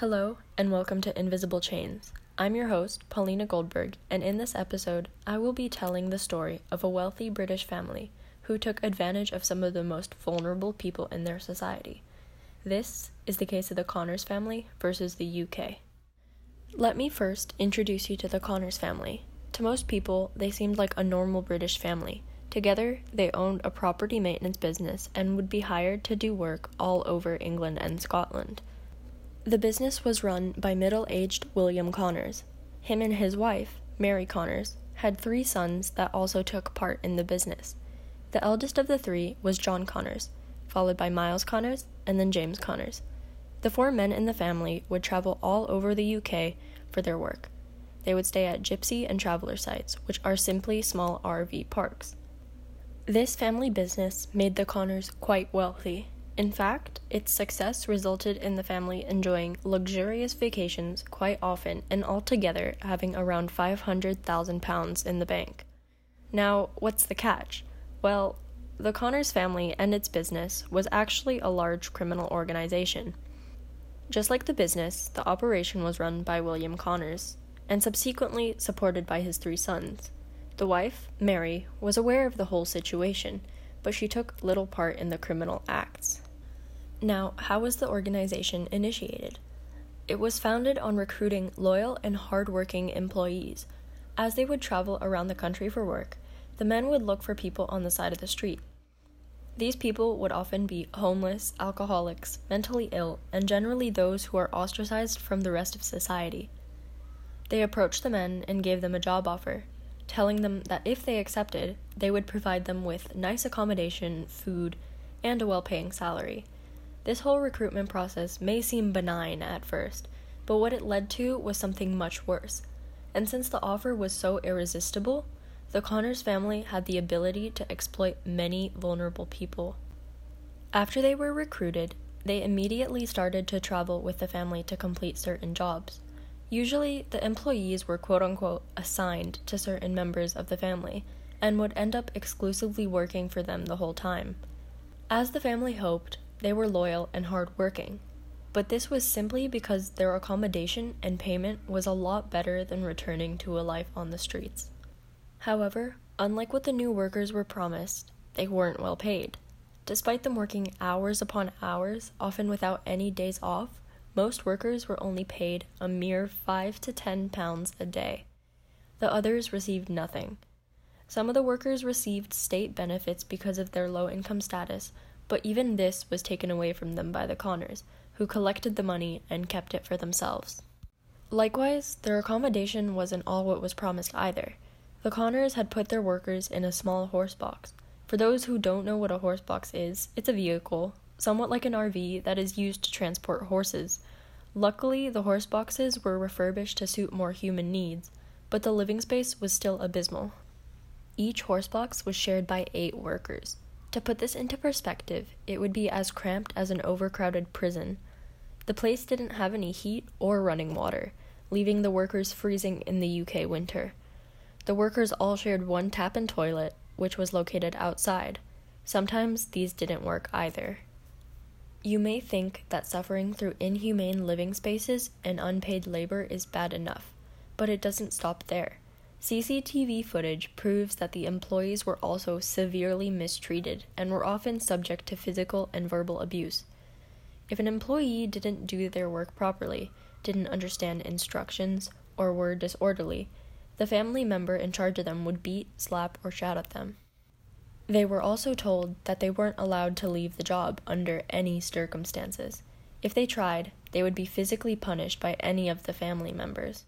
Hello, and welcome to Invisible Chains. I'm your host, Paulina Goldberg, and in this episode, I will be telling the story of a wealthy British family who took advantage of some of the most vulnerable people in their society. This is the case of the Connors family versus the UK. Let me first introduce you to the Connors family. To most people, they seemed like a normal British family. Together, they owned a property maintenance business and would be hired to do work all over England and Scotland. The business was run by middle aged William Connors. Him and his wife, Mary Connors, had three sons that also took part in the business. The eldest of the three was John Connors, followed by Miles Connors, and then James Connors. The four men in the family would travel all over the UK for their work. They would stay at gypsy and traveler sites, which are simply small RV parks. This family business made the Connors quite wealthy, in fact, its success resulted in the family enjoying luxurious vacations quite often and altogether having around £500,000 in the bank. Now, what's the catch? Well, the Connors family and its business was actually a large criminal organization. Just like the business, the operation was run by William Connors, and subsequently supported by his three sons. The wife, Mary, was aware of the whole situation, but she took little part in the criminal acts. Now, how was the organization initiated? It was founded on recruiting loyal and hardworking employees. As they would travel around the country for work, the men would look for people on the side of the street. These people would often be homeless, alcoholics, mentally ill, and generally those who are ostracized from the rest of society. They approached the men and gave them a job offer, telling them that if they accepted, they would provide them with nice accommodation, food, and a well paying salary. This whole recruitment process may seem benign at first, but what it led to was something much worse. And since the offer was so irresistible, the Connors family had the ability to exploit many vulnerable people. After they were recruited, they immediately started to travel with the family to complete certain jobs. Usually, the employees were quote unquote assigned to certain members of the family and would end up exclusively working for them the whole time. As the family hoped, they were loyal and hardworking, but this was simply because their accommodation and payment was a lot better than returning to a life on the streets. However, unlike what the new workers were promised, they weren't well paid. Despite them working hours upon hours, often without any days off, most workers were only paid a mere 5 to 10 pounds a day. The others received nothing. Some of the workers received state benefits because of their low income status, but even this was taken away from them by the Connors, who collected the money and kept it for themselves. Likewise, their accommodation wasn't all what was promised either. The Connors had put their workers in a small horse box. For those who don't know what a horse box is, it's a vehicle, somewhat like an RV, that is used to transport horses. Luckily, the horse boxes were refurbished to suit more human needs, but the living space was still abysmal. Each horse box was shared by eight workers. To put this into perspective, it would be as cramped as an overcrowded prison. The place didn't have any heat or running water, leaving the workers freezing in the UK winter. The workers all shared one tap and toilet, which was located outside. Sometimes these didn't work either. You may think that suffering through inhumane living spaces and unpaid labor is bad enough, but it doesn't stop there. CCTV footage proves that the employees were also severely mistreated and were often subject to physical and verbal abuse. If an employee didn't do their work properly, didn't understand instructions, or were disorderly, the family member in charge of them would beat, slap, or shout at them. They were also told that they weren't allowed to leave the job under any circumstances. If they tried, they would be physically punished by any of the family members.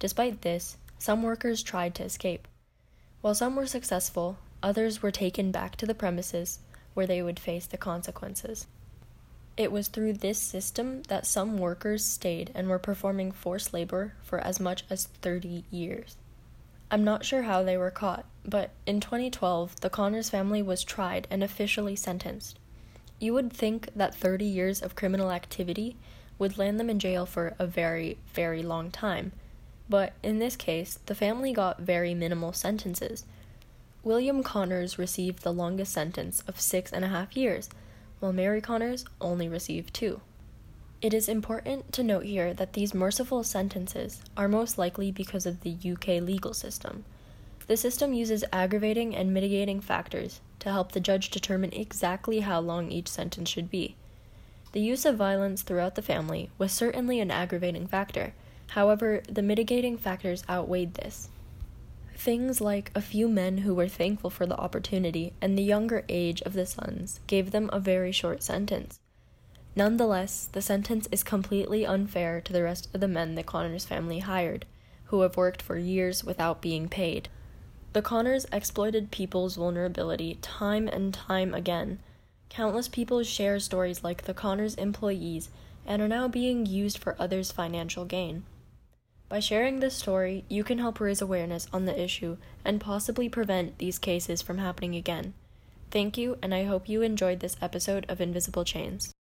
Despite this, some workers tried to escape. While some were successful, others were taken back to the premises where they would face the consequences. It was through this system that some workers stayed and were performing forced labor for as much as 30 years. I'm not sure how they were caught, but in 2012, the Connors family was tried and officially sentenced. You would think that 30 years of criminal activity would land them in jail for a very, very long time but in this case, the family got very minimal sentences. William Connors received the longest sentence of six and a half years, while Mary Connors only received two. It is important to note here that these merciful sentences are most likely because of the UK legal system. The system uses aggravating and mitigating factors to help the judge determine exactly how long each sentence should be. The use of violence throughout the family was certainly an aggravating factor, however, the mitigating factors outweighed this. Things like a few men who were thankful for the opportunity and the younger age of the sons gave them a very short sentence. Nonetheless, the sentence is completely unfair to the rest of the men the Connors family hired, who have worked for years without being paid. The Connors exploited people's vulnerability time and time again. Countless people share stories like the Connors employees and are now being used for others' financial gain. By sharing this story, you can help raise awareness on the issue and possibly prevent these cases from happening again. Thank you, and I hope you enjoyed this episode of Invisible Chains.